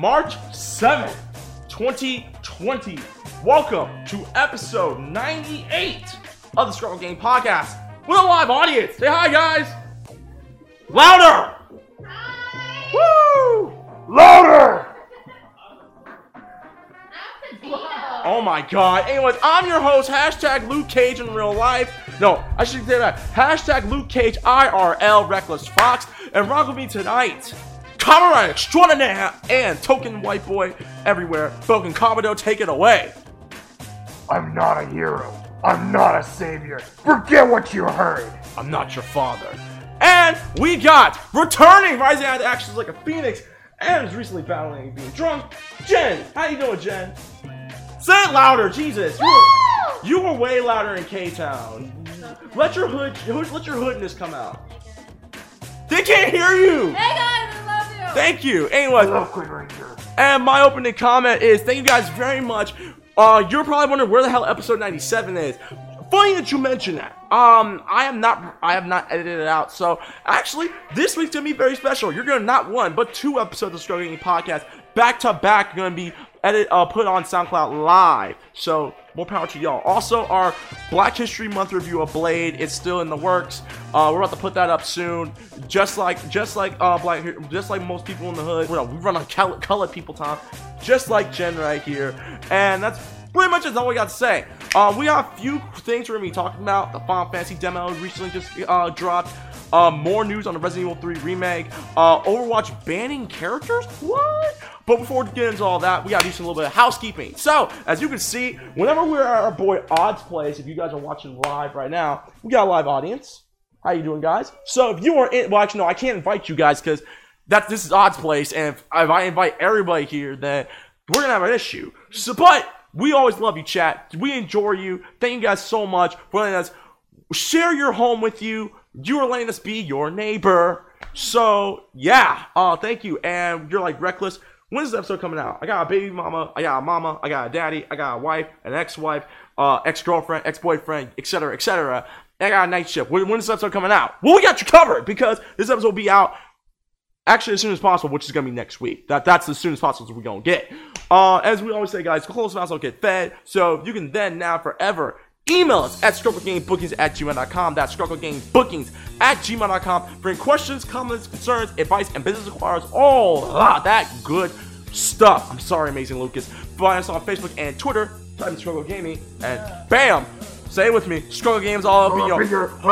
March 7th, 2020. Welcome to episode 98 of the Struggle Game Podcast with a live audience. Say hi, guys. Louder. Hi. Woo! Louder. Oh my god. Anyways, I'm your host, hashtag Luke Cage in real life. No, I should say that. Hashtag Luke Cage IRL Reckless Fox. And rock with me tonight. Comrade extraordinaire and token white boy everywhere. Bouken Kabuto, take it away. I'm not a hero. I'm not a savior. Forget what you heard. I'm not your father. And we got returning, rising out of actions like a phoenix, and is recently battling being drunk. Gen, how you doing, Gen? Say it louder, Jesus. You were, you were way louder in K Town. Let your hood, let your hoodness come out. They can't hear you. Hey guys, I love you. Thank you. I Anyways, love Queen Ranger. and my opening comment is thank you guys very much. Uh, you're probably wondering where the hell episode 97 is. Funny that you mention that. Um, I am not, I have not edited it out. So actually, this week's gonna be very special. You're gonna not one, but two episodes of Struggling Podcast back to back gonna be edit, uh, put on SoundCloud live. So more power to y'all. Also, our Black History Month review of Blade is still in the works. Uh, we're about to put that up soon. Just like, just like uh, Black, just like most people in the hood. We run on col- colored people time, just like Gen right here. And that's pretty much is all we got to say. Uh, we got a few things we're gonna be talking about. The Final Fantasy demo recently just uh, dropped. Uh, more news on the Resident Evil 3 remake. Uh, Overwatch banning characters? What? But before we get into all that, we gotta do some little bit of housekeeping. So, as you can see, whenever we're at our boy Odd's place, if you guys are watching live right now, we got a live audience. How you doing, guys? So if you are in, well, actually, no, I can't invite you guys because that this is Odd's place, and if, if I invite everybody here, then we're gonna have an issue. So, but we always love you, chat. We enjoy you. Thank you guys so much for letting us share your home with you. You are letting us be your neighbor. So yeah, uh, thank you. And you're like reckless. When's the episode coming out? I got a baby mama, I got a mama, I got a daddy, I got a wife, an ex-wife, uh, ex-girlfriend, ex-boyfriend, etc., etc. I got a night shift. When, when's this episode coming out? Well, we got you covered because this episode will be out actually as soon as possible, which is gonna be next week. That that's as soon as possible we're gonna get. Uh, as we always say, guys, close mouths don't get fed. So you can then now forever email us at strugglegamebookings at gmail.com. That's strugglegamebookings at gmail.com any questions, comments, concerns, advice, and business inquiries. All ah, that good stuff. I'm sorry, Amazing Lucas. Find us on Facebook and Twitter. Type in Scrub Club Gaming, and bam, say it with me. Struggle Games all up in your home,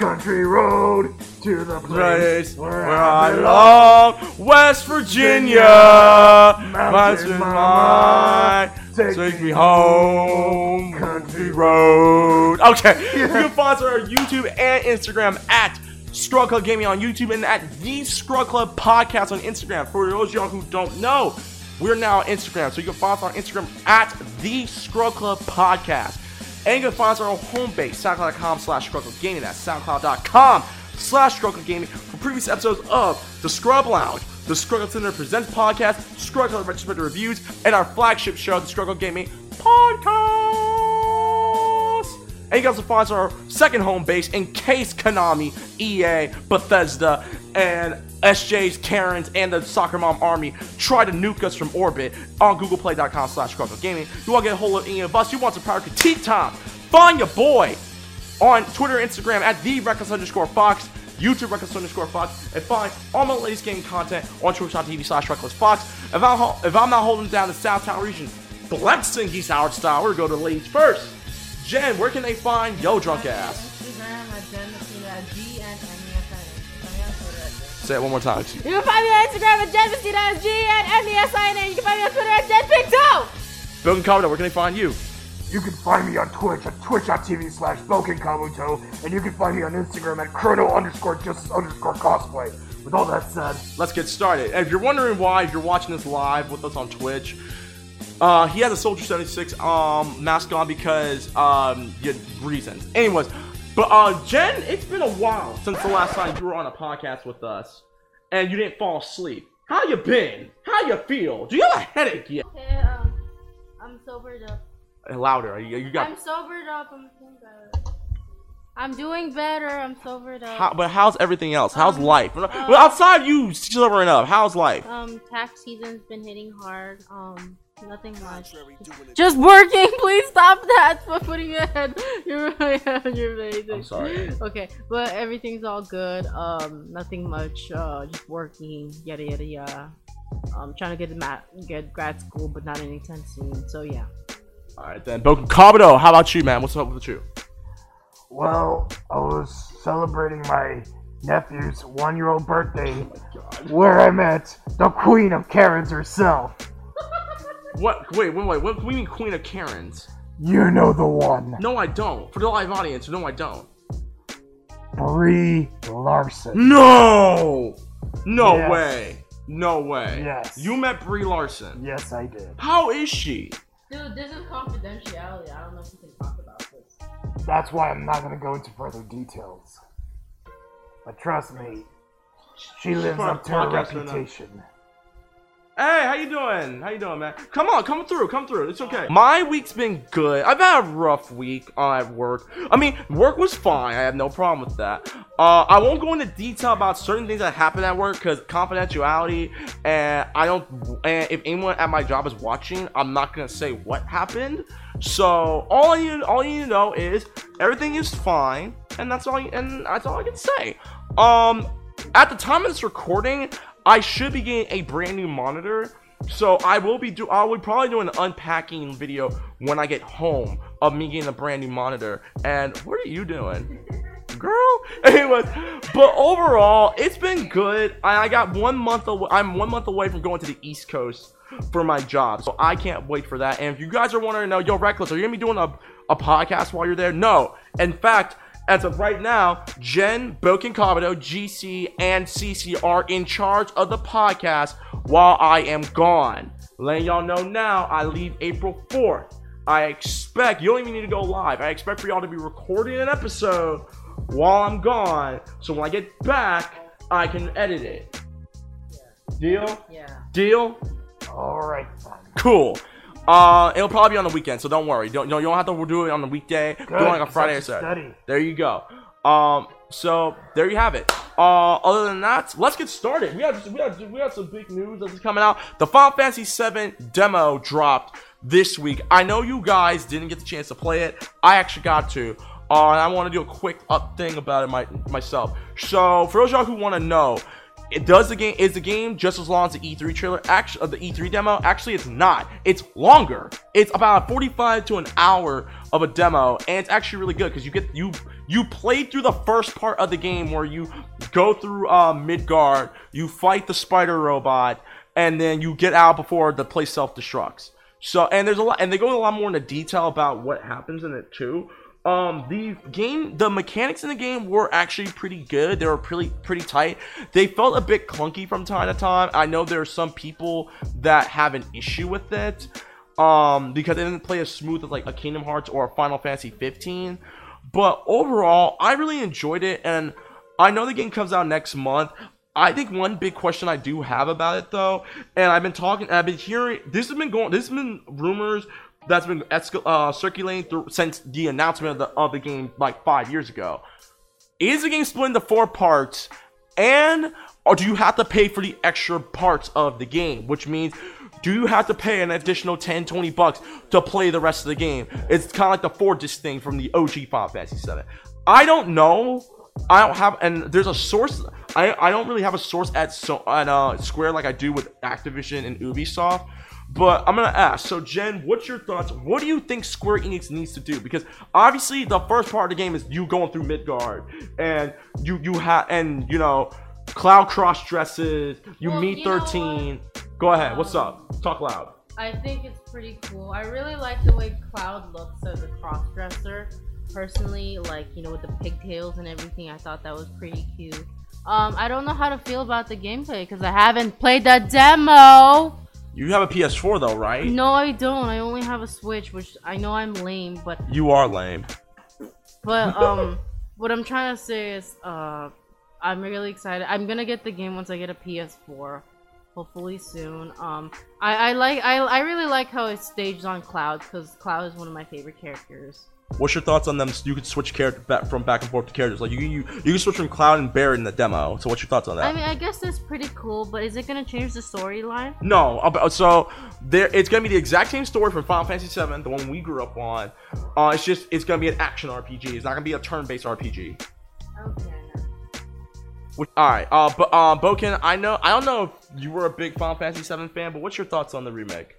country road to the place place where I belong, West Virginia. Mountains Mountain mine. Take, take me me home, country road. Okay, you can on our YouTube and Instagram at Scrub Club Gaming on YouTube and at the Scrub Club Podcast on Instagram. For those of y'all who don't know, we're now on Instagram, so you can follow us on Instagram at the Scrub Club Podcast. And you can find us on our home base, soundcloud.com slash Scrub Club Gaming. That's soundcloud.com slash Scrub Club Gaming for previous episodes of The Scrub Lounge, The Club Center Presents Podcast, Club Retrospective Reviews, and our flagship show, The Club Gaming Podcast. And you can also find our second home base in case Konami, EA, Bethesda, and SJ's, Karen's, and the Soccer Mom Army try to nuke us from orbit on googleplay.com slash Gaming. You want to get a hold of any of us, you want some power critique time, find your boy on Twitter Instagram at the Reckless underscore Fox, YouTube Reckless underscore Fox, and find all my latest gaming content on twitch.tv slash Reckless Fox. If I'm, ho- if I'm not holding down the Southtown region, flexing Geese Howard style, we're going to go to ladies first. Gen, where can they find yo drunk uh, ass? Instagram uh, at Genmessina, G-N-M-E-S-I-N. Say it one more time. You can find me on Instagram at Genmessina, G-N-M-E-S-I-N. You can find me on Twitter at JenPinto. Bouken Kabuto, where can they find you? You can find me on Twitch at twitch.tv slash Kabuto, and you can find me on Instagram at chrono underscore underscore cosplay. With all that said, let's get started. And if you're wondering why, if you're watching this live with us on Twitch, uh, he has a Soldier 76 um, mask on because um, yeah, reasons. Anyways, but uh, Gen, it's been a while since the last time you were on a podcast with us, and you didn't fall asleep. How you been? How you feel? Do you have a headache yet? Okay, um, I'm sobered up. Louder. You, you got. I'm sobered up. I'm feeling better. I'm doing better. I'm sobered up. How, but how's everything else? How's Um, life? uh, well, outside you sobering up, how's life? Um, tax season's been hitting hard. Um, nothing much. Just working. Please stop that. Stop putting your head. You're you're amazing. I'm sorry. Okay, but everything's all good. Um, nothing much. Uh, just working. Yada yada yada. Um, trying to get the mat, get grad school, but not anytime soon. So yeah. All right then, Bouken Kabuto, how about you, man? What's up with you? Well, I was celebrating my nephew's one-year-old birthday, oh God. where I met the Queen of Karens herself. What? Wait, wait, wait. What do you mean, Queen of Karens? You know the one, No, I don't. For the live audience, no, I don't. Brie Larson. No! No Yes. way. No way. Yes. You met Brie Larson. Yes, I did. How is she? Dude, this is confidentiality. I don't know if you can talk about this. That's why I'm not gonna go into further details. But trust me, she lives up to her podcast right reputation. Hey, how you doing? How you doing, man? Come on, come through, come through. It's okay. My week's been good. I've had a rough week uh, at work. I mean, work was fine. I have no problem with that. Uh, I won't go into detail about certain things that happened at work because confidentiality. And I don't. And if anyone at my job is watching, I'm not gonna say what happened. So all need, all you need to know is everything is fine, and that's all. And that's all I can say. Um, at the time of this recording, I should be getting a brand new monitor. So I will be do I would probably do an unpacking video when I get home of me getting a brand new monitor. And what are you doing? Girl. Anyways, but overall, it's been good. I, I got one month away. I'm one month away from going to the East Coast for my job, so I can't wait for that. And if you guys are wondering, no, yo, Reckless, are you gonna be doing a, a podcast while you're there? No. In fact, as of right now, Gen, Bouken Kabuto, GC, and CC are in charge of the podcast while I am gone. Letting y'all know now, I leave April 4th. I expect, you don't even need to go live. I expect for y'all to be recording an episode while I'm gone. So when I get back, I can edit it. Deal? Yeah. Deal? Alright. Cool. Uh, it'll probably be on the weekend, so don't worry. Don't you don't have to do it on the weekday. Do it like a Friday or Saturday. There you go. Um, so there you have it. Uh, other than that, let's get started. We have we have we have some big news that's coming out. The Final Fantasy VII demo dropped this week. I know you guys didn't get the chance to play it. I actually got to. Uh, and I want to do a quick up thing about it my, myself. So for those of y'all who want to know, it does the game is the game just as long as the E3 trailer actually of the E3 demo? Actually it's not. It's longer. It's about 45 to an hour of a demo and it's actually really good because you get you you play through the first part of the game where you go through uh, Midgar you fight the spider robot and then you get out before the place self-destructs. So and there's a lot and they go a lot more into detail about what happens in it too um the game the mechanics in the game were actually pretty good. They were pretty pretty tight. They felt a bit clunky from time to time. I know there are some people that have an issue with it um because they didn't play as smooth as like a kingdom hearts or a final fantasy 15 but overall i really enjoyed it and i know the game comes out next month. I think one big question I do have about it though, and I've been talking, I've been hearing, this has been going, this has been rumors that's been uh, circulating through since the announcement of the of the game like five years ago. Is the game split into four parts, and or do you have to pay for the extra parts of the game? Which means, do you have to pay an additional 10, 20 bucks to play the rest of the game? It's kind of like the four disc thing from the OG Final Fantasy 7. I don't know. I don't have, and there's a source. I I don't really have a source at so at uh Square like I do with Activision and Ubisoft. But I'm gonna ask. So Gen, what's your thoughts? What do you think Square Enix needs to do? Because obviously the first part of the game is you going through Midgar, and you you have and you know Cloud cross dresses. You Well, meet you 13. Go ahead. What's up? Talk loud. I think it's pretty cool. I really like the way Cloud looks as a crossdresser. Personally, like you know, with the pigtails and everything, I thought that was pretty cute. Um, I don't know how to feel about the gameplay because I haven't played the demo. You have a PS4 though, right? No, I don't. I only have a Switch, which I know I'm lame, but You are lame. but um, what I'm trying to say is uh, I'm really excited. I'm gonna get the game once I get a PS4, hopefully soon. Um, I I like I I really like how it's staged on Cloud because Cloud is one of my favorite characters. What's your thoughts on them? You could switch character back from back and forth to characters. Like you, you, you can switch from Cloud and Barret in the demo. So what's your thoughts on that? I mean, I guess that's pretty cool, but is it gonna change the storyline? No, uh, so there it's gonna be the exact same story from Final Fantasy VII, the one we grew up on. Uh, it's just it's gonna be an action RPG. It's not gonna be a turn-based RPG. Okay. Which, all right, uh, but uh, Bouken, I know I don't know if you were a big Final Fantasy VII fan, but what's your thoughts on the remake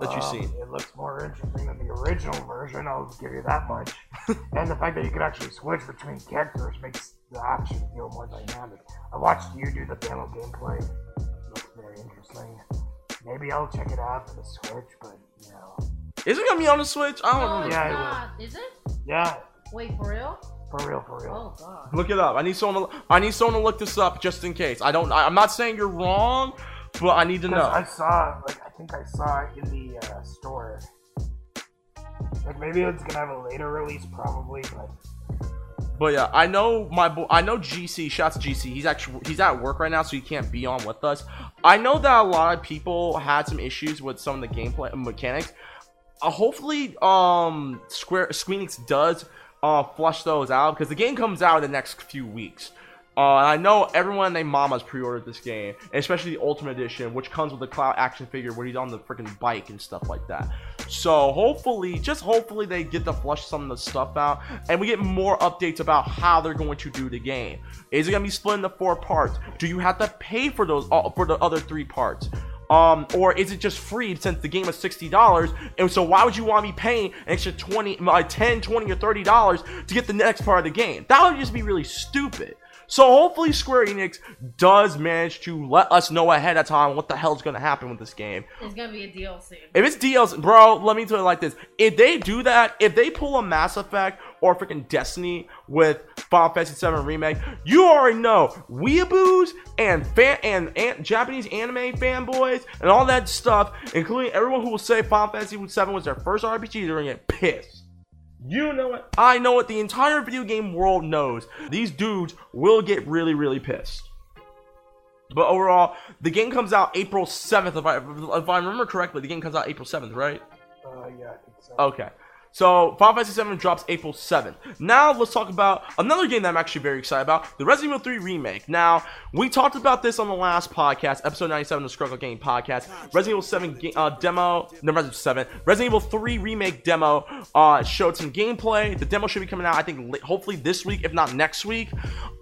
that you've Um, seen? It looks more interesting than the original version, I'll give you that much. and the fact that you can actually switch between characters makes the action feel more dynamic. I watched you do the demo gameplay. It looks very interesting. Maybe I'll check it out for the Switch, but you know. Is it gonna be on the Switch? I don't No, know. it's Yeah, it will. Is it? Yeah, Wait, for real? for real, for real. Oh god. Look it up. I need someone. To, I need someone to look this up just in case. I don't. I, I'm not saying you're wrong, but I need to know. I saw, like, I think I saw it in the uh, store. Like, maybe it's gonna have a later release, probably, but But yeah, I know my boy. I know GC. Shouts GC. He's actually he's at work right now, so he can't be on with us. I know that a lot of people had some issues with some of the gameplay mechanics. Uh, hopefully, um, Square Squeenix does uh flush those out because the game comes out in the next few weeks. Uh, and I know everyone and their mama's pre-ordered this game, especially the Ultimate Edition, which comes with the Cloud action figure where he's on the freaking bike and stuff like that. So hopefully, just hopefully, they get to flush some of the stuff out, and we get more updates about how they're going to do the game. Is it gonna be split into four parts? Do you have to pay for those uh, for the other three parts? Um, or is it just free since the game is $60? And so why would you want me paying an extra 20, uh, 10, 20, or $30 to get the next part of the game? That would just be really stupid. So hopefully Square Enix does manage to let us know ahead of time what the hell's gonna happen with this game. It's gonna be a DLC. If it's DLC, bro, let me tell you like this: if they do that, if they pull a Mass Effect or freaking Destiny with Final Fantasy VII remake, you already know weeaboos and fan and, and Japanese anime fanboys and all that stuff, including everyone who will say Final Fantasy VII was their first RPG, they're gonna get pissed. You know it. I know it. The entire video game world knows. These dudes will get really, really pissed. But overall, the game comes out April 7th. If I, if I remember correctly, the game comes out April 7th, right? uh, yeah, I think so. Okay. So, Final Fantasy VII drops April 7th. Now, let's talk about another game that I'm actually very excited about the Resident Evil 3 Remake. Now, we talked about this on the last podcast, episode 97 of the Scruggle Game podcast. Resident Evil 7 ga- uh, demo, no, Resident Evil 7, Resident Evil 3 Remake demo uh, showed some gameplay. The demo should be coming out, I think, li- hopefully this week, if not next week.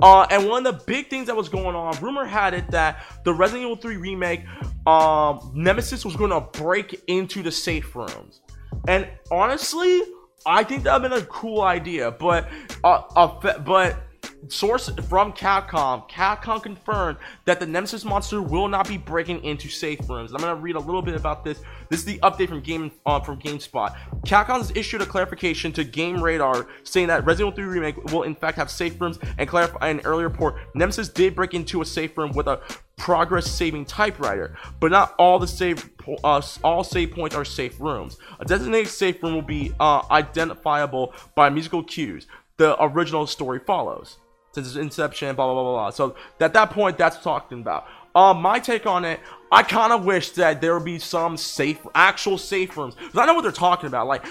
Uh, and one of the big things that was going on, rumor had it that the Resident Evil 3 Remake, um, Nemesis was going to break into the safe rooms. And honestly, I think that would have been a cool idea. But uh, uh, but source from Capcom, Capcom confirmed that the Nemesis monster will not be breaking into safe rooms. I'm gonna read a little bit about this. This is the update from Game uh, from GameSpot. Capcom has issued a clarification to Game Radar saying that Resident Evil 3 Remake will in fact have safe rooms and clarify an earlier report. Nemesis did break into a safe room with a progress saving typewriter, but not all the save po- uh, all save points are safe rooms. A designated safe room will be uh, identifiable by musical cues. The original story follows since its inception, blah blah blah blah. So at that point, that's talking about. Um, my take on it, I kind of wish that there would be some safe, actual safe rooms. 'Cause I know what they're talking about. Like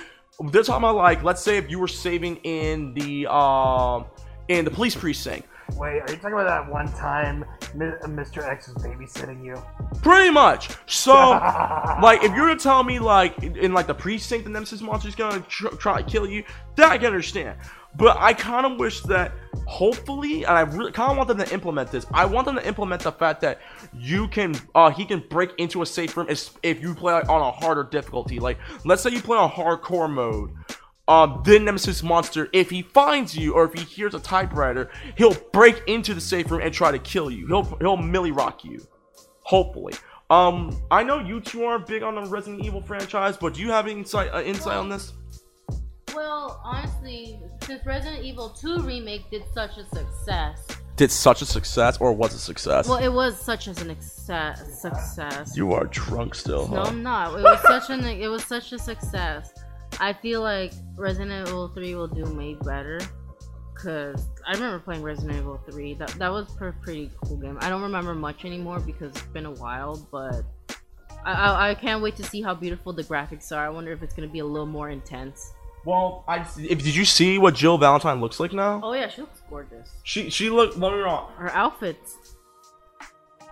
they're talking about, like let's say if you were saving in the um in the police precinct. Wait, are you talking about that one time Mr. X was babysitting you? Pretty much. So, like, if you were to tell me, like, in, in, like the precinct, the Nemesis monster's gonna tr- try to kill you, that I can understand. But I kind of wish that, hopefully, and I really kind of want them to implement this. I want them to implement the fact that you can, uh, he can break into a safe room if, if you play like, on a harder difficulty. Like, let's say you play on hardcore mode um, the Nemesis monster, if he finds you or if he hears a typewriter, he'll break into the safe room and try to kill you. He'll he'll millie rock you. Hopefully. Um, I know you two aren't big on the Resident Evil franchise, but do you have any insight uh, insight on this? Well, honestly, since Resident Evil 2 remake did such a success, Did such a success or was a success? well, it was such as an success. Success. you are drunk still, No, huh? I'm not. It was such an it was such a success. I feel like Resident Evil 3 will do way better. Cause I remember playing Resident Evil 3. That that was a pretty cool game. I don't remember much anymore because it's been a while, but I, I I can't wait to see how beautiful the graphics are. I wonder if it's gonna be a little more intense Well, I if did you see what Jill Valentine looks like now? Oh yeah, she looks gorgeous. She she looked. Let me wrong. Her outfit's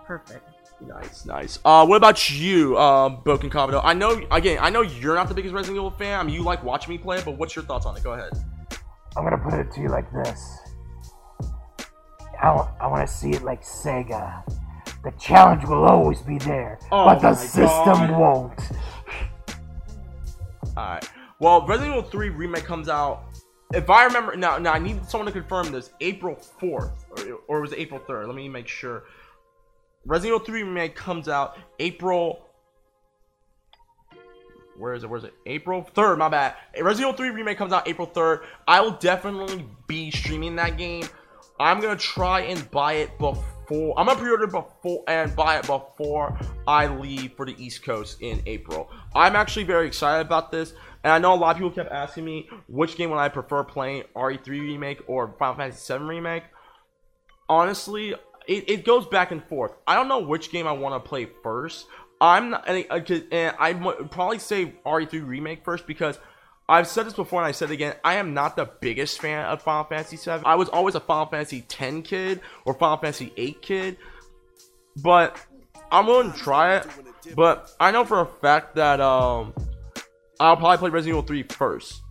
perfect. Nice, nice. Uh, what about you, um, Bouken Kabuto? I know, again, I know you're not the biggest Resident Evil fan. I mean, you like watching me play, but what's your thoughts on it? Go ahead. I'm gonna put it to you like this. I, I want to see it like Sega. The challenge will always be there, Oh but the system God. won't. Alright. Well, Resident Evil 3 Remake comes out. If I remember, now, now I need someone to confirm this. April 4th, or, or was it April 3rd? Let me make sure. Resident Evil 3 Remake comes out April. Where is it? Where is it? April 3rd, my bad. Resident Evil 3 Remake comes out April 3rd. I will definitely be streaming that game. I'm gonna try and buy it before. I'm gonna pre-order before and buy it before I leave for the East Coast in April. I'm actually very excited about this, and I know a lot of people kept asking me which game would I prefer playing, RE3 remake or Final Fantasy VII remake. Honestly, it, it goes back and forth. I don't know which game I want to play first. I'm not, and, I- and I would probably say RE3 remake first because I've said this before and I said it again. I am not the biggest fan of Final Fantasy VII. I was always a Final Fantasy 10 kid or Final Fantasy 8 kid, but I'm willing to try it. But I know for a fact that um, I'll probably play Resident Evil 3 first.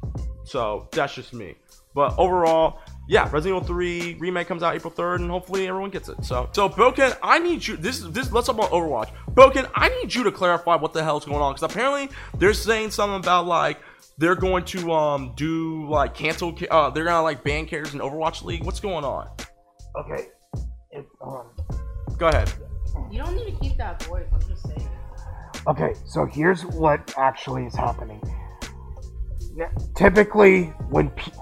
So that's just me. But overall, yeah, Resident Evil 3 remake comes out April 3rd, and hopefully everyone gets it. So, so Broken, I need you. This, this. Let's talk about Overwatch. Broken, I need you to clarify what the hell's going on because apparently they're saying something about like they're going to um do like cancel. Uh, they're gonna like ban characters in Overwatch League. What's going on? Okay. It, hold on. Go ahead. You don't need to keep that voice. I'm just saying. Okay, so here's what actually is happening. N- Typically, when pe-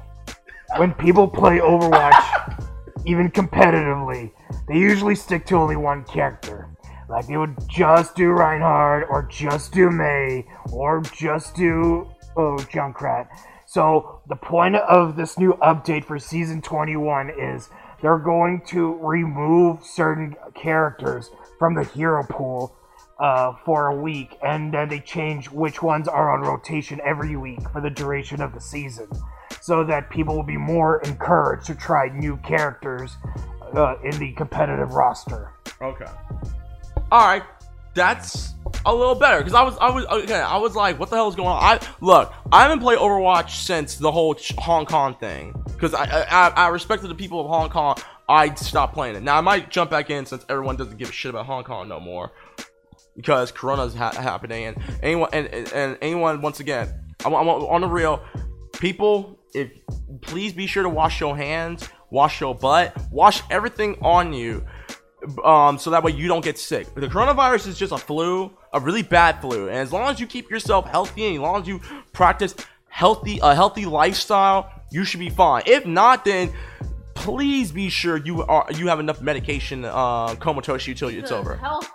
when people play Overwatch, even competitively, they usually stick to only one character. Like they would just do Reinhardt, or just do Mei, or just do oh Junkrat. So the point of this new update for season 21 is they're going to remove certain characters from the hero pool uh, for a week, and then they change which ones are on rotation every week for the duration of the season, so that people will be more encouraged to try new characters uh, in the competitive roster. Okay. All right, that's a little better because I was I was okay. I was like, what the hell is going on? I look, I haven't played Overwatch since the whole Hong Kong thing because I, I I respected the people of Hong Kong. I stopped playing it. Now I might jump back in since everyone doesn't give a shit about Hong Kong no more because Corona's ha- happening and anyone and, and, anyone once again, I'm, I'm on the real. People, if please be sure to wash your hands, wash your butt, wash everything on you um, so that way you don't get sick. The coronavirus is just a flu, a really bad flu, and as long as you keep yourself healthy and as long as you practice healthy a healthy lifestyle, you should be fine. If not, then please be sure you are you have enough medication uh, comatose you till it's Because over. Health,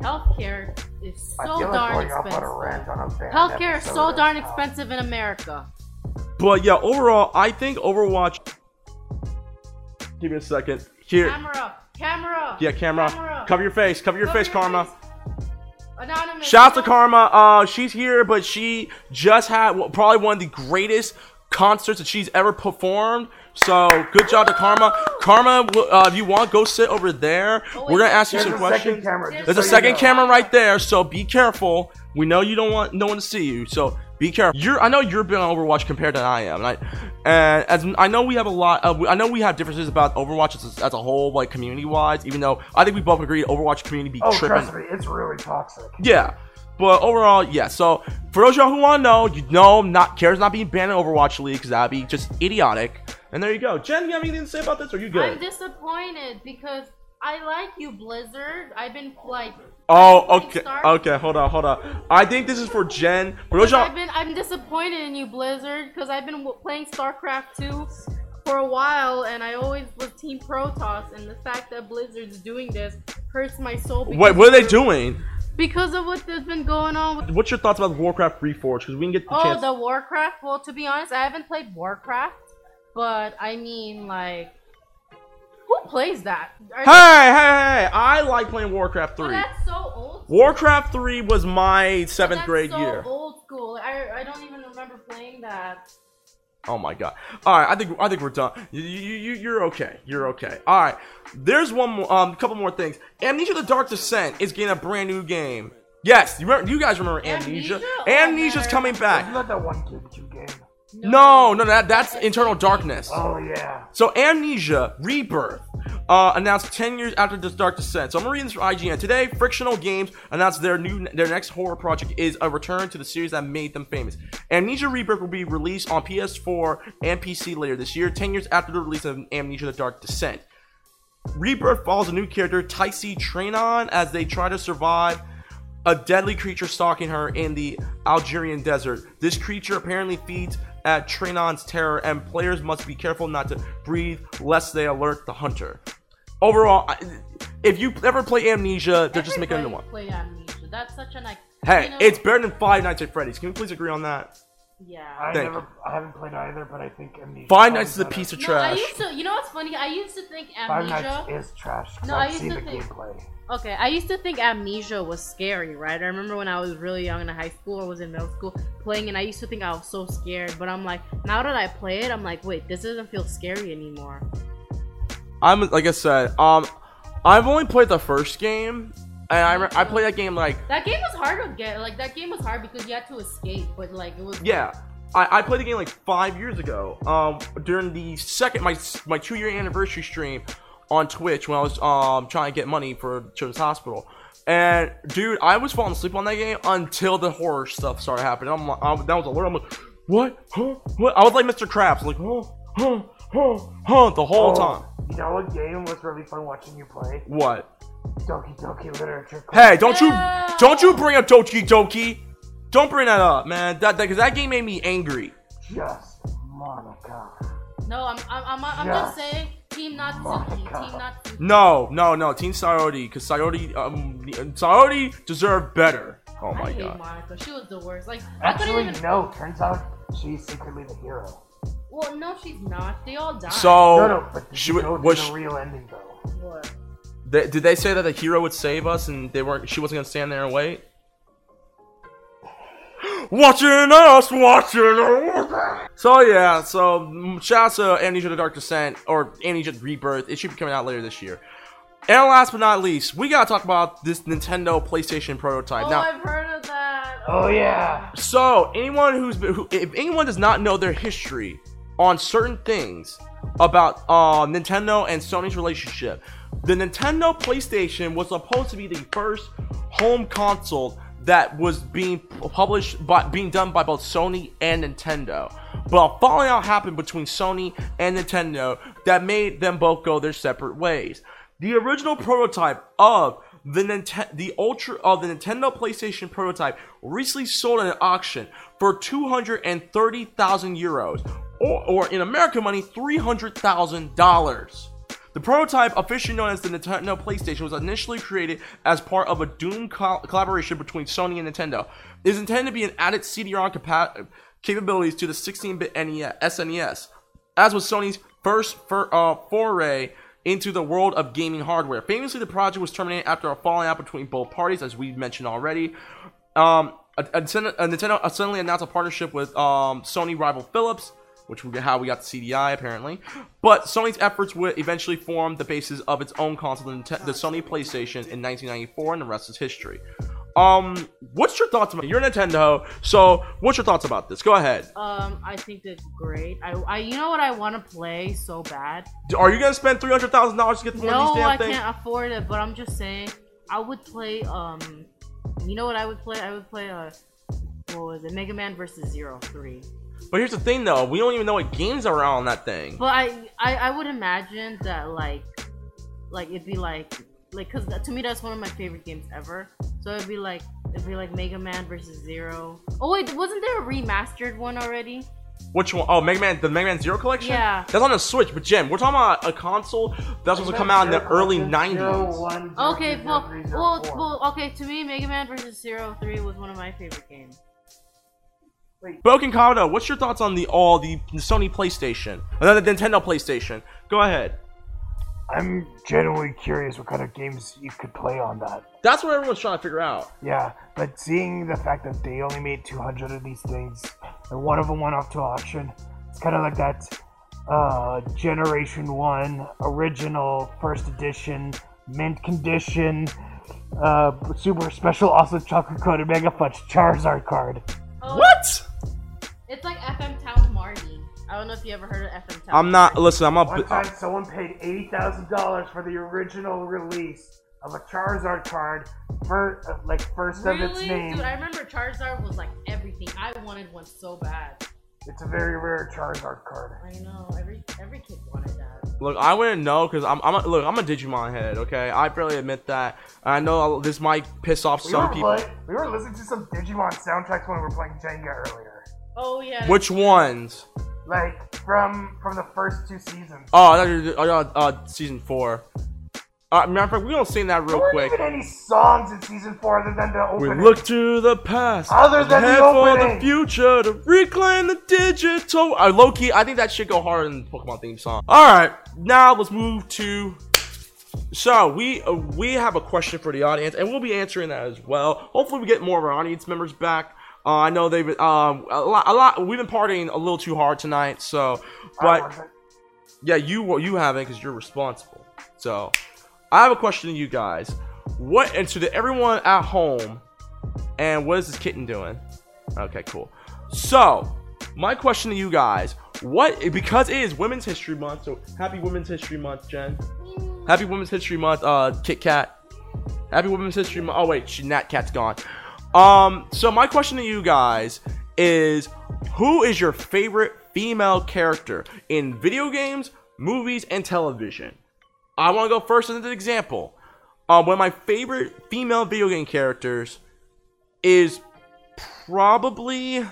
healthcare is I so feel like darn going off on a expensive. rant on a Healthcare is so darn expensive in America. But yeah, overall, I think Overwatch. Give me a second. Here, Camera, camera. yeah, camera. Camera. Cover your face. Cover your Cover face, Karma. face. Anonymous. Shout out to Karma. Uh, she's here, but she just had well, probably one of the greatest concerts that she's ever performed. So good job to Karma. Karma, uh, if you want, go sit over there. Oh, We're gonna ask you There's some a second questions. camera. There's a so you second camera right there, so be careful. We know you don't want no one to see you, so be careful. You're, I know you're been on Overwatch compared to I am, and I, and as I know we have a lot. Of, I know we have differences about Overwatch as a, as a whole, like community wise. Even though I think we both agree Overwatch community be Oh, tripping. trust me, it's really toxic. Yeah. But overall, yeah. So for those of y'all who want to know, you know, not cares not being banned in Overwatch League because that'd be just idiotic. And there you go. Gen, you have anything to say about this? Or are you good? I'm disappointed because I like you, Blizzard. I've been like. Oh, okay, okay. Hold on, hold on. I think this is for Gen. For those I've been I'm disappointed in you, Blizzard, because I've been w- playing StarCraft 2 for a while, and I always was Team Protoss, and the fact that Blizzard's doing this hurts my soul. Wait, what are they doing? Because of what has been going on with. What's your thoughts about Warcraft Reforged? Because we can get the Oh, chance. the Warcraft. Well, to be honest, I haven't played Warcraft, but I mean, like, plays that? Are Hey, hey, hey! I like playing Warcraft they- 3. that's so old. Warcraft 3 was my seventh That's grade so year. Old school. I I don't even remember playing that. Oh my god. All right, I think I think we're done. You, you, you you're okay. You're okay. All right. There's one more, um, a couple more things. Amnesia: The Dark Descent is getting a brand new game. Yes, you remember? You guys remember Amnesia? Amnesia? Oh, Amnesia's coming back. Isn't that that one GameCube game? No, no, that that's Eternal Darkness. Oh yeah. So Amnesia Rebirth uh, announced 10 years after The Dark Descent. So I'm reading this from IGN today. Frictional Games announced their new their next horror project is a return to the series that made them famous. Amnesia Rebirth will be released on PS4 and PC later this year, 10 years after the release of Amnesia: The Dark Descent. Rebirth follows a new character, Tasi Trianon, as they try to survive a deadly creature stalking her in the Algerian desert. This creature apparently feeds at Trianon's terror, and players must be careful not to breathe lest they alert the hunter. Overall, I- if you ever play Amnesia, they're just making a new one. Play Amnesia. That's such an like. Hey, you know- it's better than Five Nights at Freddy's. Can we please agree on that? Yeah. I Thank never, I haven't played either, but I think Amnesia. Five Nights is a better. piece of No, I trash. used to. You know what's funny? I used to think Five Amnesia. Nights is trash. 'cause No, I I've used seen to the think- gameplay. Okay, I used to think Amnesia was scary, right? I remember when I was really young in high school or was in middle school playing, and I used to think I was so scared. But I'm like, now that I play it, I'm like, wait, this doesn't feel scary anymore. I'm like I said, um, I've only played the first game, and I re- I played that game like That game was hard to get. Like that game was hard because you had to escape, but like it was. Yeah, I, I played the game like five years ago. Um, during the second my my two year anniversary stream on Twitch when I was um trying to get money for Children's Hospital. And dude, I was falling asleep on that game until the horror stuff started happening. I'm like, I, that was alert. I'm like, what? Huh? What? I was like Mr. Krabs, like, huh, huh, huh, huh, the whole Oh, time. You know what game was really fun watching you play? What? Doki Doki Literature Club. Hey, don't you Yeah. don't you bring up Doki Doki? Don't bring that up, man. That because that game made me angry. Just Monika. No, I'm I'm I'm, I'm Yeah. just saying, Team Natsuki, Monika. Team Natsuki. No, no, no, Team Sayori, because Sayori, um, Sayori deserved better. Oh I my hate god. Monika. She was the worst. Like I Actually, even. no. Turns out she's secretly the hero. Well, no, she's not. They all died. So, no, no. But she you wa- know was the real ending though? What? They, did they say that the hero would save us and they weren't? She wasn't gonna stand there and wait. Watching us, watching us. So yeah, so mm, shout out to Amnesia: The Dark Descent or Amnesia Rebirth. It should be coming out later this year. And last but not least, we gotta talk about this Nintendo PlayStation prototype. Oh, now, I've heard of that. Oh yeah. So, anyone who's been, who, if anyone does not know their history on certain things about uh, Nintendo and Sony's relationship, the Nintendo PlayStation was supposed to be the first home console that was being published by being done by both Sony and Nintendo. But a falling out happened between Sony and Nintendo that made them both go their separate ways. The original prototype of the Nintendo, the Ultra of the Nintendo PlayStation prototype recently sold at an auction for 230,000 euros, or, or in American money, $300,000. The prototype, officially known as the Nintendo PlayStation, was initially created as part of a Doom col- collaboration between Sony and Nintendo. It is intended to be an added CD-ROM capa- capabilities to the 16-bit NES, SNES, as was Sony's first for, uh, foray into the world of gaming hardware. Famously, the project was terminated after a falling out between both parties, as we mentioned already. Um, a, a, Nintendo- a Nintendo suddenly announced a partnership with um, Sony rival Philips, which we how we got the CDI apparently. But Sony's efforts would eventually form the basis of its own console, the, the Sony PlayStation, in 1994, and the rest is history. Um, what's your thoughts about? You're Nintendo, so what's your thoughts about this? Go ahead. Um, I think it's great. I, I, you know what I want to play so bad. Are you gonna spend three hundred thousand dollars to get the one of No, these damn I things? can't afford it. But I'm just saying, I would play. Um, you know what I would play? I would play. Uh, what was it? Mega Man versus Zero Three. But here's the thing, though. We don't even know what games are on that thing. But I, I, I would imagine that like, like it'd be like, like, cause to me that's one of my favorite games ever. So it'd be like, it'd be like Mega Man versus Zero. Oh wait, wasn't there a remastered one already? Which one? Oh, Mega Man, the Mega Man Zero collection. Yeah. that's on the Switch. But Jim, we're talking about a console that's supposed to come out in the early '90s. Okay, well, well, well, okay. To me, Mega Man versus Zero Three was one of my favorite games. Broken Kado, what's your thoughts on the all the Sony PlayStation, uh, the Nintendo PlayStation? Go ahead. I'm genuinely curious what kind of games you could play on that. That's what everyone's trying to figure out. Yeah, but seeing the fact that they only made 200 of these things, and one of them went off to auction, It's kind of like that uh, Generation 1 original first edition, mint condition, uh, super special, also chocolate coated Mega Fudge Charizard card. Oh, What? It's like FM Town Marty. I don't know if you ever heard of FM Town. I'm not. Listen, I'm One a. time, someone paid eighty thousand dollars for the original release of a Charizard card, for uh, like first Really? of its name. Dude, I remember Charizard was like everything. I wanted one so bad. It's a very rare Charizard card. I know every every kid wanted that. Look, I wouldn't know because I'm. I'm a, look. I'm a Digimon head. Okay, I barely admit that. I know this might piss off We some people. play- we were listening to some Digimon soundtracks when we were playing Jenga earlier. Oh yeah. Which ones? Like from from the first two seasons. Oh, I thought you were- oh, uh, season four. Uh, matter of fact, we're gonna sing that There real weren't quick. even any songs in season four other than the opening. We opening. look to the past, Other than the head for the opening. future to reclaim the digital. Uh, low key, I think that should go harder than the Pokemon theme song. All right, now let's move to. So we uh, we have a question for the audience, and we'll be answering that as well. Hopefully, we get more of our audience members back. Uh, I know they've um a lot, a lot. We've been partying a little too hard tonight, so but yeah, you you haven't because you're responsible. So, I have a question to you guys. What and to the, everyone at home, and what is this kitten doing? Okay, cool. So, my question to you guys: What because it is Women's History Month, so happy Women's History Month, Gen. Happy Women's History Month, uh, Kit Kat. Happy Women's History Month. Oh wait, Nat Cat's gone. Um, so my question to you guys is, who is your favorite female character in video games, movies, and television? I want to go first as an example. Um, one of my favorite female video game characters is probably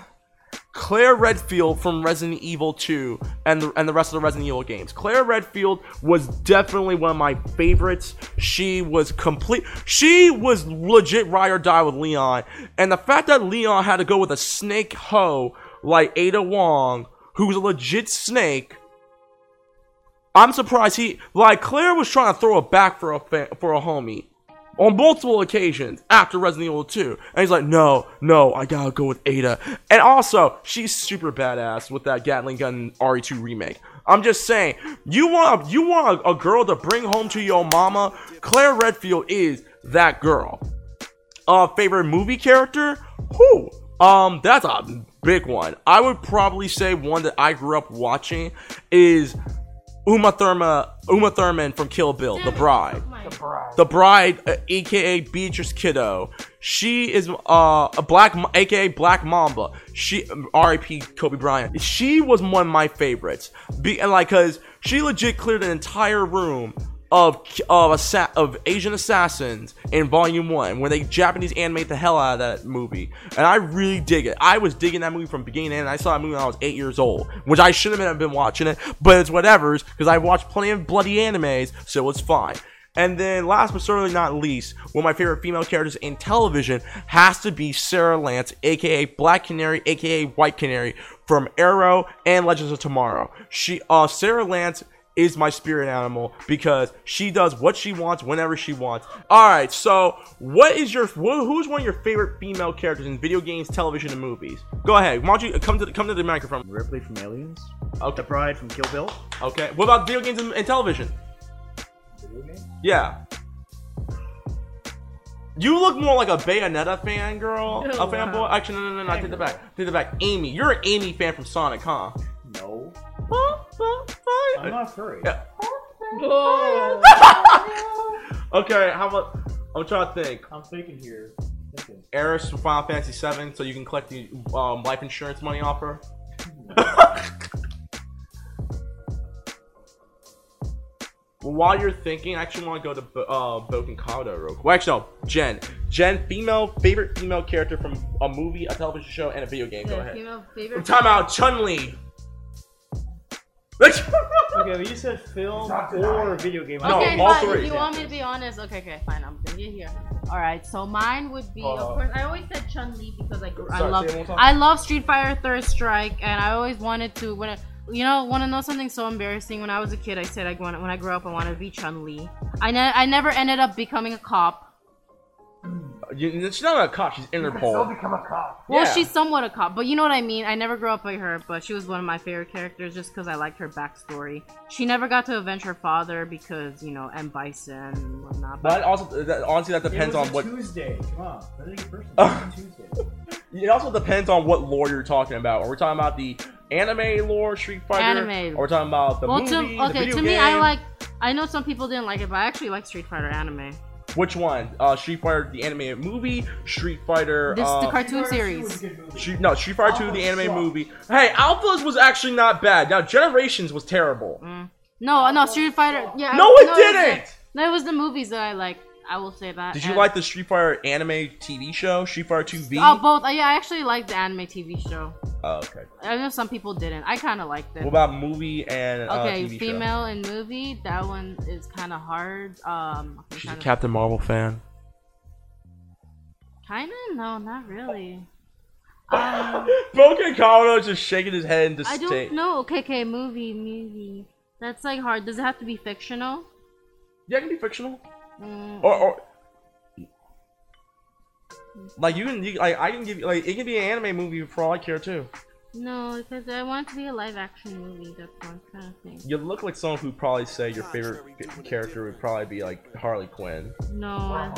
Claire Redfield from Resident Evil 2 and the, and the rest of the Resident Evil games. Claire Redfield was definitely one of my favorites. She was complete. She was legit ride or die with Leon. And the fact that Leon had to go with a snake hoe like Ada Wong, who's a legit snake. I'm surprised he like Claire was trying to throw it back for a for a homie on multiple occasions after Resident Evil 2. And he's like, no, no, I gotta go with Ada. And also, she's super badass with that Gatling gun RE2 remake. I'm just saying, you want you want a, a girl to bring home to your mama? Claire Redfield is that girl. Uh, favorite movie character? Who? Um, that's a big one. I would probably say one that I grew up watching is Uma Thurman, Uma Thurman from Kill Bill, The Bride. The bride. The Bride, uh, aka Beatrix Kiddo. She is uh, a black, aka Black Mamba. She, R.I.P. Kobe Bryant. She was one of my favorites. Be and like, cause she legit cleared an entire room of of assa- of Asian assassins in Volume One, where they Japanese animate the hell out of that movie, and I really dig it. I was digging that movie from beginning to end. I saw that movie when I was eight years old, which I shouldn't have been watching it, but it's whatever's because I watched plenty of bloody animes, so it's fine. And then, last but certainly not least, one of my favorite female characters in television has to be Sara Lance, aka Black Canary, aka White Canary, from Arrow and Legends of Tomorrow. She, uh, Sara Lance is my spirit animal because she does what she wants whenever she wants. All right, so what is your who's one of your favorite female characters in video games, television, and movies? Go ahead. Why don't you come to the, come to the microphone? Ripley from Aliens. Okay. The Bride from Kill Bill. Okay. What about video games and, and television? Video game? Yeah. You look more like a Bayonetta fan, girl. Oh, a fanboy. wow. Actually, no, no, no, no. I take the back. Take the back. Amy. You're an Amy fan from Sonic, huh? No. I'm I'm not furry. Yeah. Okay, how about? I'm trying to think. I'm thinking here. Thinking. Aerith from Final Fantasy VII, so you can collect the um, life insurance money off her. Well, while you're thinking, I actually want to go to Bo- uh, Bouken Kado real quick. Well, actually, no, Gen. Gen, female, favorite female character from a movie, a television show, and a video game. Go The ahead. female favorite. Time out, Chun Li. Okay, but you said film or video game. No, all fine. three. If you want me to be honest, okay, okay, fine. I'm gonna get here. All right, so mine would be, Hold of oh. course, I always said Chun Li because I, grew, I love, say it one more time. I love Street Fighter Third Strike, and I always wanted to. When I, you know, want to know something so embarrassing? When I was a kid, I said I want when I grew up, I want to be Chun Li. I ne- I never ended up becoming a cop. You, she's not a cop. She's You can still Interpol. become a cop. Well, Yeah. she's somewhat a cop, but you know what I mean. I never grew up by her, but she was one of my favorite characters just because I liked her backstory. She never got to avenge her father because you know M Bison and whatnot. But also, that, honestly, that depends it was on a what. Tuesday. Come on, it get personal. It's a Tuesday. It also depends on what lore you're talking about. Are we talking about the anime lore, Street Fighter? Anime. Or we're talking about the well, movie, to, the okay, video to me, I like. I know some people didn't like it, but I actually like Street Fighter anime. Which one? Uh, Street Fighter, the animated movie, Street Fighter. This uh, the cartoon Street Fighter II was series. a. Street, no, Street Fighter 2, the anime sucked. movie. Hey, Alphas was actually not bad. Now, Generations was terrible. No, no, Street Fighter. Yeah. No, I- it was didn't! the- no, it was the movies that I like. I will say that. Did you And- like the Street Fighter anime TV show, Street Fighter 2 V? Oh, both. Uh, yeah, I actually liked the anime TV show. Oh, okay. I know some people didn't. I kind of liked it. What about movie and uh, Okay, TV female in movie. That one is kind of hard. Um. She's a Captain Marvel fan. kinda. No, not really. Um, Bouken Kamado is just shaking his head in I disdain. don't know. Okay, okay, movie, movie. That's like hard. Does it have to be fictional? Yeah, it can be fictional. Mm, Or, or like you can, you, like I can give you, like it can be an anime movie for all I care too. no, because I want it to be a live action movie. That's one kind of thing. You look like someone who'd probably say your favorite character would probably be like Harley Quinn, No.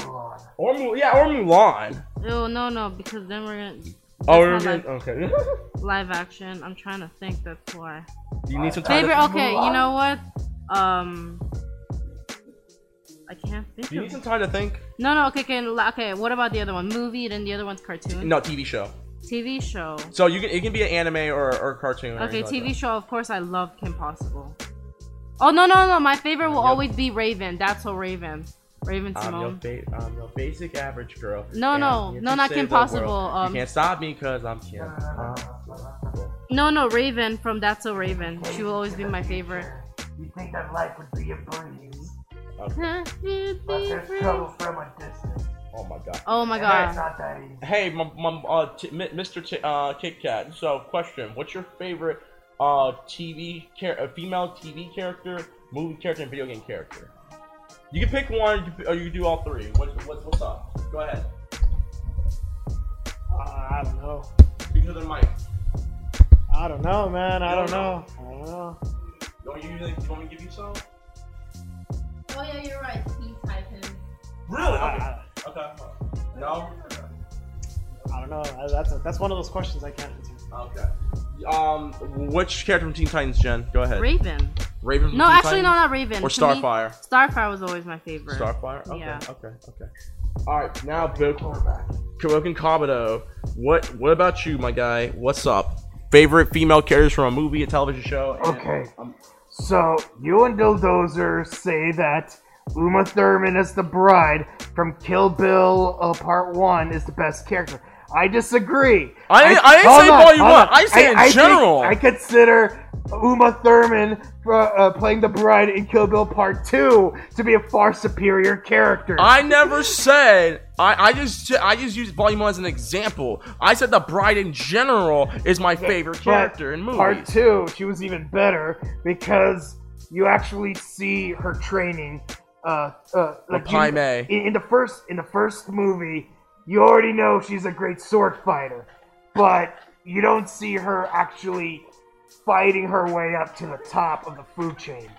Or yeah, or Mulan. Oh no, no, because then we're gonna Oh, we're gonna- okay. live action. I'm trying to think. That's why. you need some time. Favorite. Okay, you know what? Um, I can't think. you of need some time to think. No, no. Okay, okay, okay. What about the other one? Movie, then the other one's cartoon. No, TV show. TV show. So you can it can be an anime or or cartoon. Or Okay, anything TV like show. Of course, I love Kim Possible. Oh no, no, no! My favorite will um, Yep. always be Raven. That's so Raven. Raven that. I'm your, ba- I'm your basic average girl. No, And no, no, not Kim. Possible, um, you can't stop me because I'm Kim. No, no, Raven from That's So Raven. She will always be my favorite. You think that life would be a breeze, Okay. but there's trouble from a distance. Oh my god. Oh my god. not that easy. Hey, my, my, uh, t- Mr. T- uh, Kit Kat. So, question: What's your favorite uh TV char- uh, female TV character, movie character, and video game character? You can pick one, or you can do all three. What, what's what's up? Go ahead. Uh, I don't know. Speak to the mic. I don't know, man. I don't don't know. I don't know. You want, me to give you, you want me to give you some? Oh yeah, you're right. Teen Titans. Really? Okay. I, okay. No. I, I don't know. That's a, that's one of those questions I can't answer. Okay. Um, which character from Teen Titans, Gen? Go ahead. Raven. Raven. From No, Teen actually, no, not Raven. Or To me, Starfire. Starfire was always my favorite. Starfire. Okay. Yeah. Okay. Okay. All right. Now, Bouken. Bouken Kabuto, what what about you, my guy? What's up? Favorite female characters from a movie, a television show? and- Okay. um, So, you and Dildozer say that Uma Thurman as the bride from Kill Bill uh, Part 1 is the best character. I disagree. I didn't- I didn't hold say on, volume hold one. on. I said in think general. I consider Uma Thurman uh, uh, playing the bride in Kill Bill Part 2 to be a far superior character. I never said. I, I just I just used Volume One as an example. I said the bride in general is my favorite character in movies. Part two, she was even better because you actually see her training. Uh, uh, like you-. In, in the first in the first movie, you already know she's a great sword fighter, but you don't see her actually fighting her way up to the top of the food chain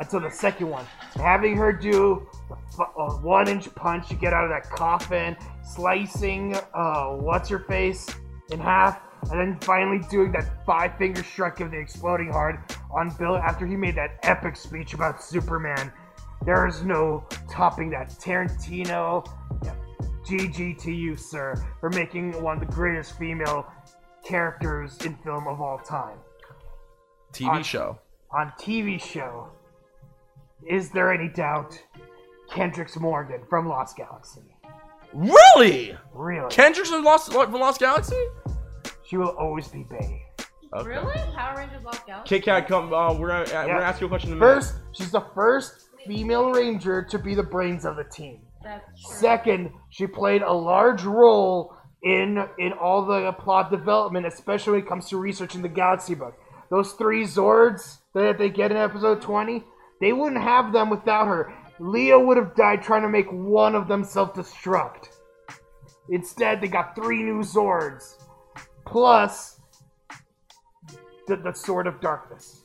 until the second one. Having her do the a one inch punch to get out of that coffin, slicing uh, what's her face in half, and then finally doing that five finger strike of the exploding heart on Bill after he made that epic speech about Superman. There is no topping that. Tarantino, GG to you, sir, for making one of the greatest female characters in film of all time TV show. on TV show. Is there any doubt? Kendrix Morgan from Lost Galaxy. Really? Really? Kendrix's from Lost from Lost Galaxy? she will always be Bay. Okay. Really? Power Rangers Lost Galaxy? Kit Kat, come. Uh, we're gonna, uh, we're gonna ask you a question in a minute. First, she's the first female ranger to be the brains of the team. Second, she played a large role in in all the plot development, especially when it comes to researching the Galaxy book. Those three Zords that they get in episode 20, they wouldn't have them without her. Leo would have died trying to make one of them self-destruct. Instead, they got three new Zords, plus the, the Sword of Darkness.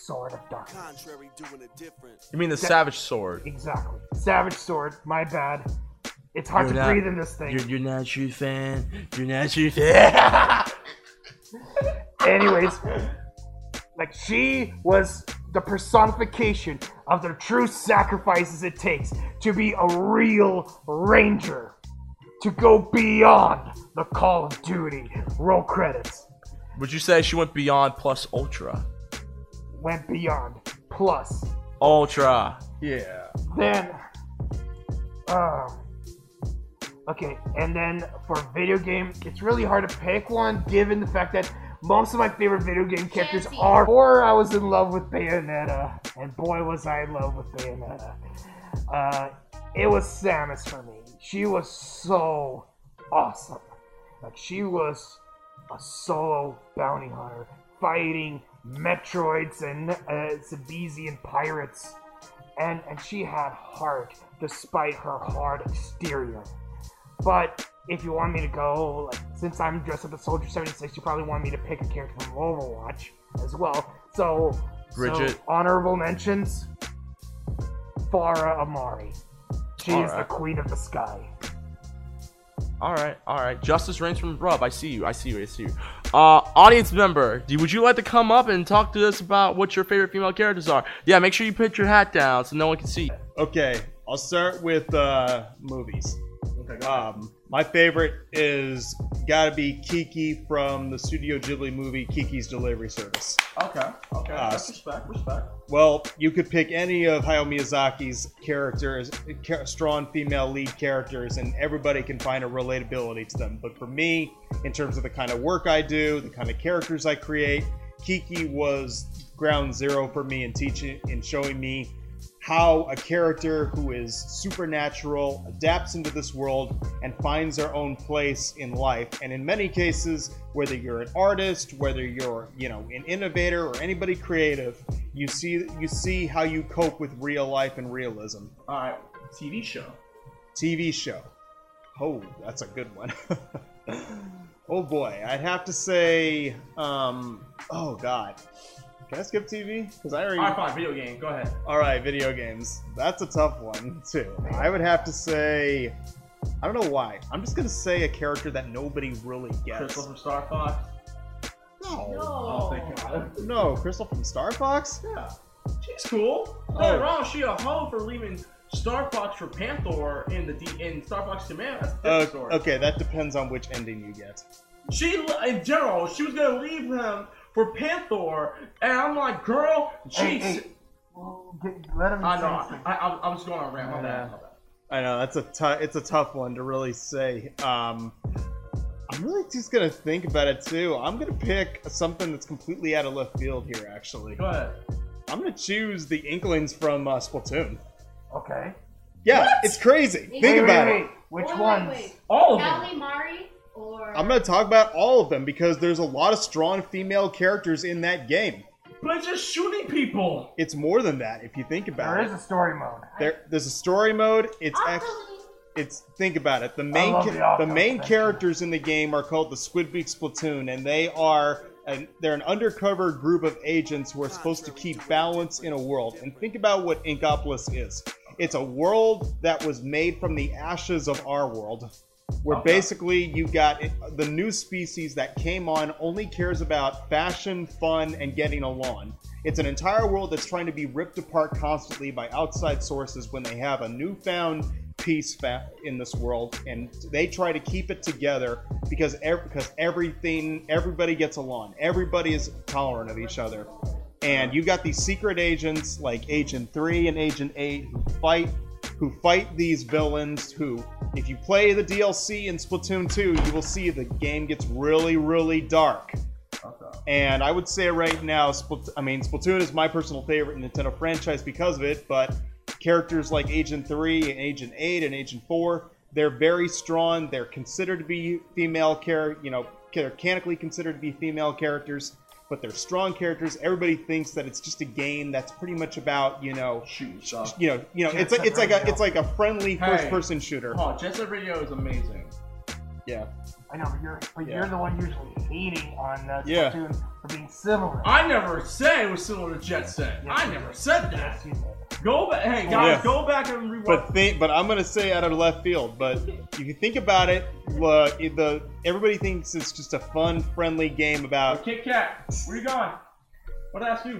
Sword of Darkness. Contrary, doing it different. You mean the Savage Sword? Exactly. Savage Sword. My bad. It's hard You're to not- breathe in this thing. You're, you're not a true fan. You're not a true fan. Anyways, like she was the personification of the true sacrifices it takes to be a real ranger, to go beyond the Call of Duty. Roll credits. Would you say she went beyond plus ultra? Went beyond. Plus, Ultra. Yeah. then, uh, okay, and then for video game, it's really hard to pick one given the fact that most of my favorite video game characters Shanty. are. Or I was in love with Bayonetta, and boy was I in love with Bayonetta. Uh, it was Samus for me. She was so awesome. Like she was a solo bounty hunter fighting Metroids and uh, pirates, and and she had heart despite her hard exterior. But if you want me to go, like since I'm dressed up as Soldier 76, you probably want me to pick a character from Overwatch as well. So, Brigitte. so honorable mentions: Farah Amari. She is the queen of the sky. All right, all right. Justice reigns from above. I see you. I see you. I see you. Uh, audience member, do, would you like to come up and talk to us about what your favorite female characters are? Yeah, make sure you put your hat down so no one can see. Okay, I'll start with uh, movies. Okay, Um, my favorite is gotta be Kiki from the Studio Ghibli movie Kiki's Delivery Service. Okay, okay. Uh, respect, respect. Well, you could pick any of Hayao Miyazaki's characters, strong female lead characters, and everybody can find a relatability to them. But for me, in terms of the kind of work I do, the kind of characters I create, Kiki was ground zero for me in teaching in showing me how a character who is supernatural adapts into this world and finds their own place in life. And in many cases, whether you're an artist, whether you're, you know, an innovator or anybody creative, you see you see how you cope with real life and realism. All right, TV show. TV show. Oh, that's a good one. oh boy, I'd have to say um oh god. Can I skip TV? Because I already All right, fine. Video game. Go ahead. all right, video games. That's a tough one too. I would have to say, I don't know why. I'm just gonna say a character that nobody really gets. Krystal from Star Fox. No, Oh, thank God. no, Krystal from Star Fox. Yeah, she's cool. Oh. Oh, wrong. She a hoe for leaving Star Fox for Panther in the D- in Star Fox Command. That's a different Uh, story. okay, that depends on which ending you get. She, in general, she was gonna leave him for Panther, and I'm like, girl, Hey, jeez. hey, well, let him I say know. I, I, I was going on a rant. My bad. I know that's a it's a tough one to really say. Um, I'm really just gonna think about it too. I'm gonna pick something that's completely out of left field here. Actually, Go ahead. I'm gonna choose the Inklings from uh, Splatoon. Okay. Yeah, it's crazy. Wait, Think wait, about wait, it. wait. Which Wait, wait, ones? wait. All of them. Callie Marie or I'm gonna talk about all of them because there's a lot of strong female characters in that game. But it's just shooting people. It's more than that if you think about There There is a story mode. There, there's a story mode. It's ex- it's think about it. The main love ca- the the, main thank characters in the game are called the Squidbeak Splatoon, and they are an, they're an undercover group of agents who are supposed to keep balance in a world. And think about what Inkopolis is. It's a world that was made from the ashes of our world. Where Okay. basically you got the new species that came on only cares about fashion, fun, and getting along. It's an entire world that's trying to be ripped apart constantly by outside sources when they have a newfound peace in this world, and they try to keep it together because ev- because everything everybody gets along, everybody is tolerant of each other, and you got these secret agents like Agent Three and Agent Eight who fight who fight these villains who if you play the DLC in Splatoon 2, you will see the game gets really, really dark. Okay. And I would say right now, Splat- I mean, Splatoon is my personal favorite Nintendo franchise because of it, but characters like Agent 3 and Agent 8 and Agent 4, they're very strong. They're considered to be female char- you know, they're canonically considered to be female characters, but they're strong characters. Everybody thinks that it's just a game that's pretty much about, you know, Shooting stuff. you know, you know, Jet it's like Set it's like a it's like a friendly Hey. first person shooter. Oh, Jet Set Radio is amazing. Yeah. I know, but you're but Yeah. you're the one usually hating on uh, Yeah. Splatoon for being similar. I never said it was similar to Jet Set. Yes, I never did. said that. Yes, you did. Go back, hey guys, Yeah. go back and rewatch. But think, but I'm gonna say out of left field. But if you think about it, look, the everybody thinks it's just a fun, friendly game about. Kit Kat, where you going? What I asked you?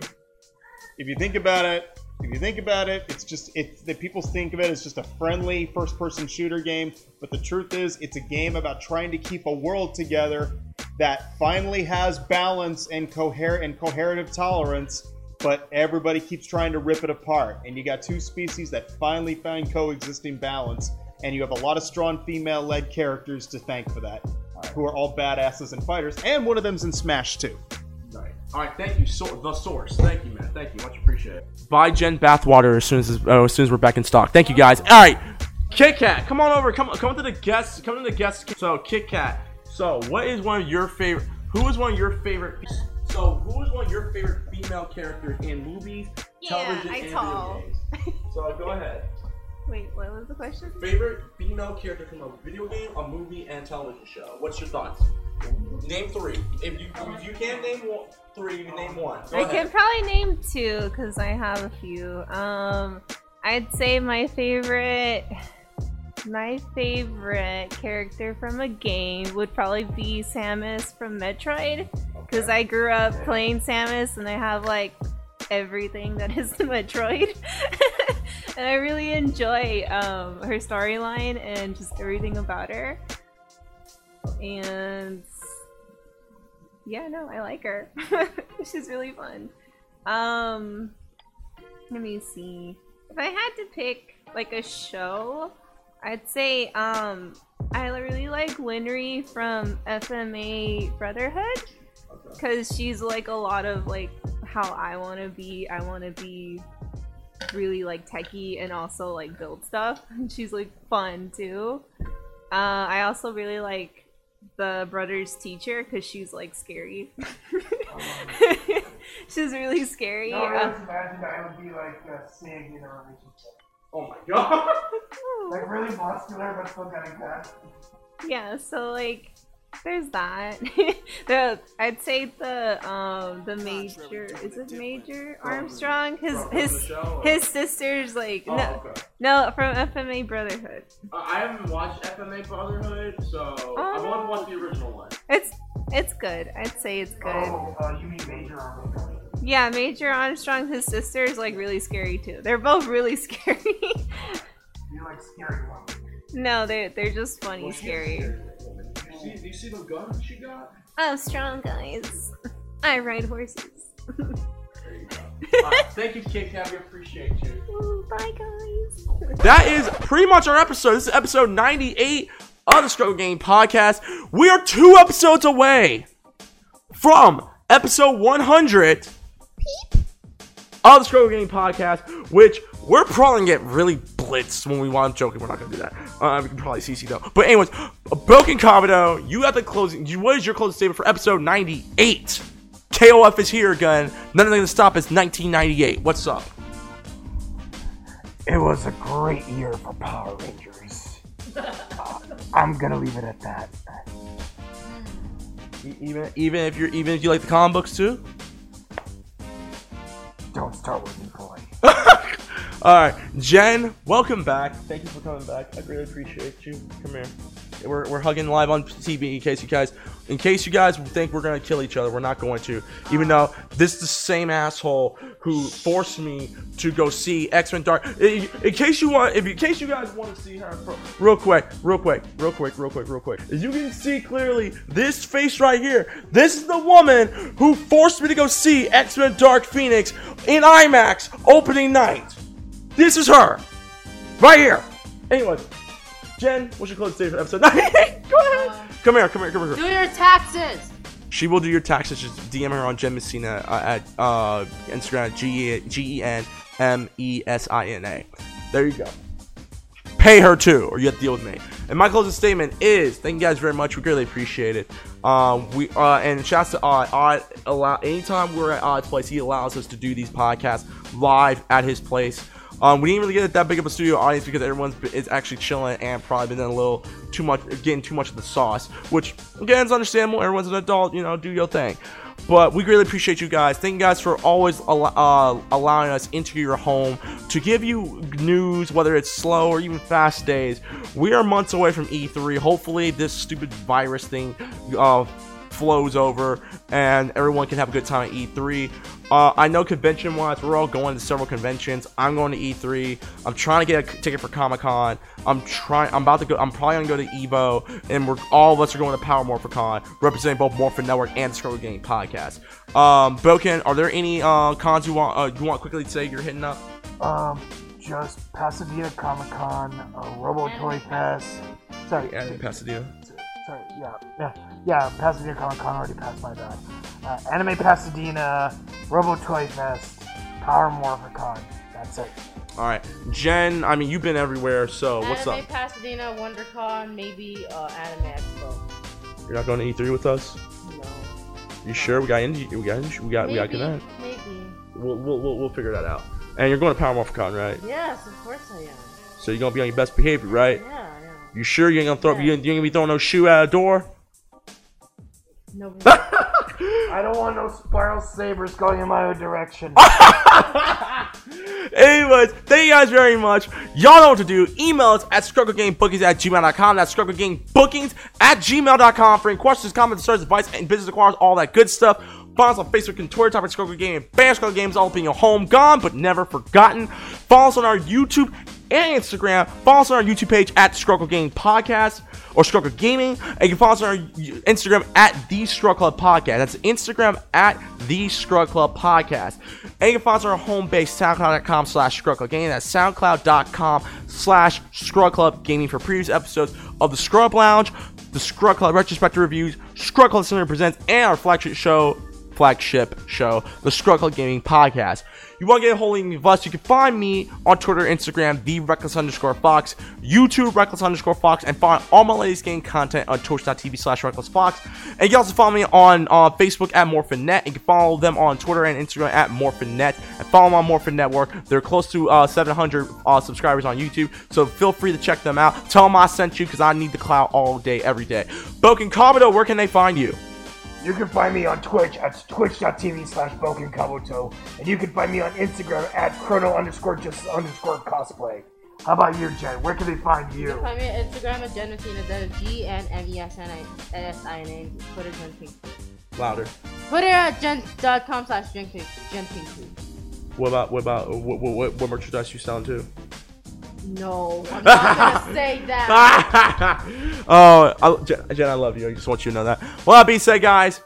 If you think about it, if you think about it, it's just it's that people think of it as just a friendly first-person shooter game. But the truth is, it's a game about trying to keep a world together that finally has balance and coher and coherative tolerance. But everybody keeps trying to rip it apart, and you got two species that finally find coexisting balance, and you have a lot of strong female-led characters to thank for that, who are all badasses and fighters, and one of them's in Smash too. Right. All right. Thank you, so- the source. Thank you, man. Thank you. Much appreciated. Buy Gen bathwater as soon as uh, as soon as we're back in stock. Thank you, guys. All right. Kit Kat, come on over. Come come to the guests. Come to the guests. So Kit Kat. So what is one of your favorite? Who is one of your favorite? So who is one of your favorite female characters in movies, Yeah, television, I and tall. video games? So go ahead. Wait, what was the question? Favorite female character from a video game, a movie, and television show. What's your thoughts? Name three. If you if you can't name one, three, you name one. Go I ahead. can probably name two because I have a few. Um, I'd say my favorite, my favorite character from a game would probably be Samus from Metroid because I grew up playing Samus and I have like everything that is Metroid. and I really enjoy um, her storyline and just everything about her. And yeah, no, I like her. She's really fun. Um, let me see. If I had to pick like a show, I'd say um I really like Winry from FMA Brotherhood because she's like a lot of like how I want to be. I want to be really like techie and also like build stuff. And She's like fun too. Uh, I also really like the brother's teacher because she's like scary. she's really scary. No, I Uh, just imagine I would be like a Sig in a relationship. Oh my god. Like really muscular, but still kind of cat. yeah, so like there's that. the I'd say the um the major is it Major Armstrong? His his his sister's like Oh, no okay. no from FMA Brotherhood. Uh, I haven't watched FMA Brotherhood, so I no. want to watch the original one. It's it's good. I'd say it's good. Oh, uh, you mean major Armstrong? Yeah, Major Armstrong, his sister is like really scary too. They're both really scary. You like scary ones. no, they're they're just funny, Well, scary. Woman. You see, do you see the gun she got? I'm strong, guys. I ride horses. There you thank you, Kit Kat. We appreciate you. Ooh, bye, guys. That is pretty much our episode. This is episode 98 of the Scrub Club Gaming Podcast. We are two episodes away from episode 100 of the Scrub Club Gaming Podcast, which we're probably gonna get really blitzed when we want. I'm joking, we're not gonna do that. Uh, we can probably CC though. But anyways, Bouken Kabuto, you got the closing. What is your closing statement for episode 98? KOF is here again. Nothing gonna stop us. 1998. What's up? It was a great year for Power Rangers. Uh, I'm gonna leave it at that. Even even if you're even if you like the comic books too. Don't start with me, boy. All right, Gen, welcome back. Thank you for coming back. I really appreciate you. Come here. We're, we're hugging live on TV in case you guys in case you guys think we're gonna kill each other. We're not going to. Even though this is the same asshole who forced me to go see X Men Dark. In, in case you want, if in case you guys want to see her, real quick, real quick, real quick, real quick, real quick. As you can see clearly, this face right here. This is the woman who forced me to go see X Men Dark Phoenix in IMAX opening night. This is her. Right here. Anyway, Gen, what's your closing statement for episode 98? Go ahead. Come here, come here, come here. Do your taxes. She will do your taxes. Just DM her on Genmessina uh, at uh, Instagram, G E N M E S I N A. There you go. Pay her too, or you have to deal with me. And my closing statement is: Thank you guys very much. We greatly appreciate it. Um, we uh, and shouts to Odd. Odd allow anytime we're at Odd's place, he allows us to do these podcasts live at his place. Um, we didn't really get that big of a studio audience because everyone's is actually chilling and probably been a little too much, getting too much of the sauce, which again is understandable. Everyone's an adult, you know, do your thing. But we really appreciate you guys. Thank you guys for always al- uh, allowing us into your home to give you news, whether it's slow or even fast days. We are months away from E3. Hopefully, this stupid virus thing uh, flows over and everyone can have a good time at E3. Uh, I know convention wise, we're all going to several conventions. I'm going to E3. I'm trying to get a ticket for Comic Con. I'm trying. I'm about to go. I'm probably gonna go to Evo, and we're all of us are going to Power Morphicon, representing both Morphin Network and the Scrub Club Gaming Podcast. Um, Bouken, are there any uh, cons you want uh, you want quickly to say you're hitting up? Um, just Pasadena Comic Con, uh, Robo Toy Fest. Sorry, Yeah, Pasadena. Sorry, yeah, yeah, yeah. Pasadena Comic Con already passed my bad. Uh, Anime Pasadena, Robo Toy Fest, Power Morphicon. That's it. All right, Gen. I mean, you've been everywhere, so what's up? Anime up? Pasadena, WonderCon, maybe uh, Anime Expo. You're not going to E3 with us? No. You sure? We got indie. We got indie- we got we got maybe, connect. maybe. We'll, we'll we'll we'll figure that out. And you're going to Power Morphicon, right? Yes, of course I am. So you're gonna be on your best behavior, right? Yeah, yeah. You sure you ain't gonna throw Yeah. you, ain't- you ain't gonna be throwing no shoe out a door? No. I don't want no spiral sabers going in my own direction. Anyways, thank you guys very much. Y'all know what to do. Email us at strugglegamebookings at gmail.com. That's strugglegamebookings at gmail.com for any questions, comments, stars, advice, and business acquires, all that good stuff. Follow us on Facebook and Twitter, type in Scrub Club Gaming and Bam Struggle Games, all up in your home, gone but never forgotten. Follow us on our YouTube and Instagram. Follow us on our YouTube page at Scrub Club Gaming Podcast or Scrub Club Gaming. And you can follow us on our Instagram at The Scrub Club Podcast. That's Instagram at The Scrub Club Podcast. And you can follow us on our home base, soundcloud.com slash Scrub Club Gaming. That's soundcloud.com slash Scrub Club Gaming for previous episodes of The Scrub Lounge, The Scrub Club Retrospective Reviews, Scrub Club Center Presents, and our flagship show, flagship show, the Scrub Club Gaming Podcast. You want to get a hold of us, you can find me on Twitter, Instagram, the Reckless underscore Fox, YouTube, Reckless underscore Fox, and find all my latest game content on twitch.tv slash Reckless Fox. And you can also follow me on uh, Facebook at MorphinNet. You can follow them on Twitter and Instagram at MorphinNet. And follow them on Morphin Network. They're close to uh, 700 uh, subscribers on YouTube, so feel free to check them out. Tell them I sent you because I need the clout all day, every day. Bouken Commodore, where can they find you? You can find me on Twitch at twitch.tv slash Kabuto, and you can find me on Instagram at chrono underscore just underscore cosplay. How about you, Gen? Where can they find you? You can Find me on Instagram at Genmessina. That is G N M E S N I S I N A. Twitter Gen Pink. Louder. Twitter at gen.com slash Gen Pink. Pink. What about what about what what, what, what merchandise you selling too? No, I'm not gonna say that. oh, I, Gen, Gen, I love you. I just want you to know that. Well, that being said, guys,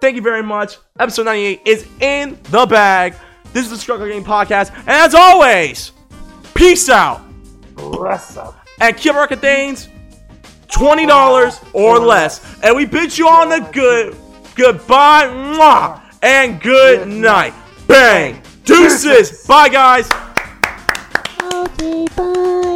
thank you very much. Episode 98 is in the bag. This is the Scrub Club Gaming Podcast, and as always, peace out Bless up. and keep working things. Twenty dollars or less, and we bid you on the good goodbye, mwah, and good night. Bang, deuces. Bye, guys. Okay, bye.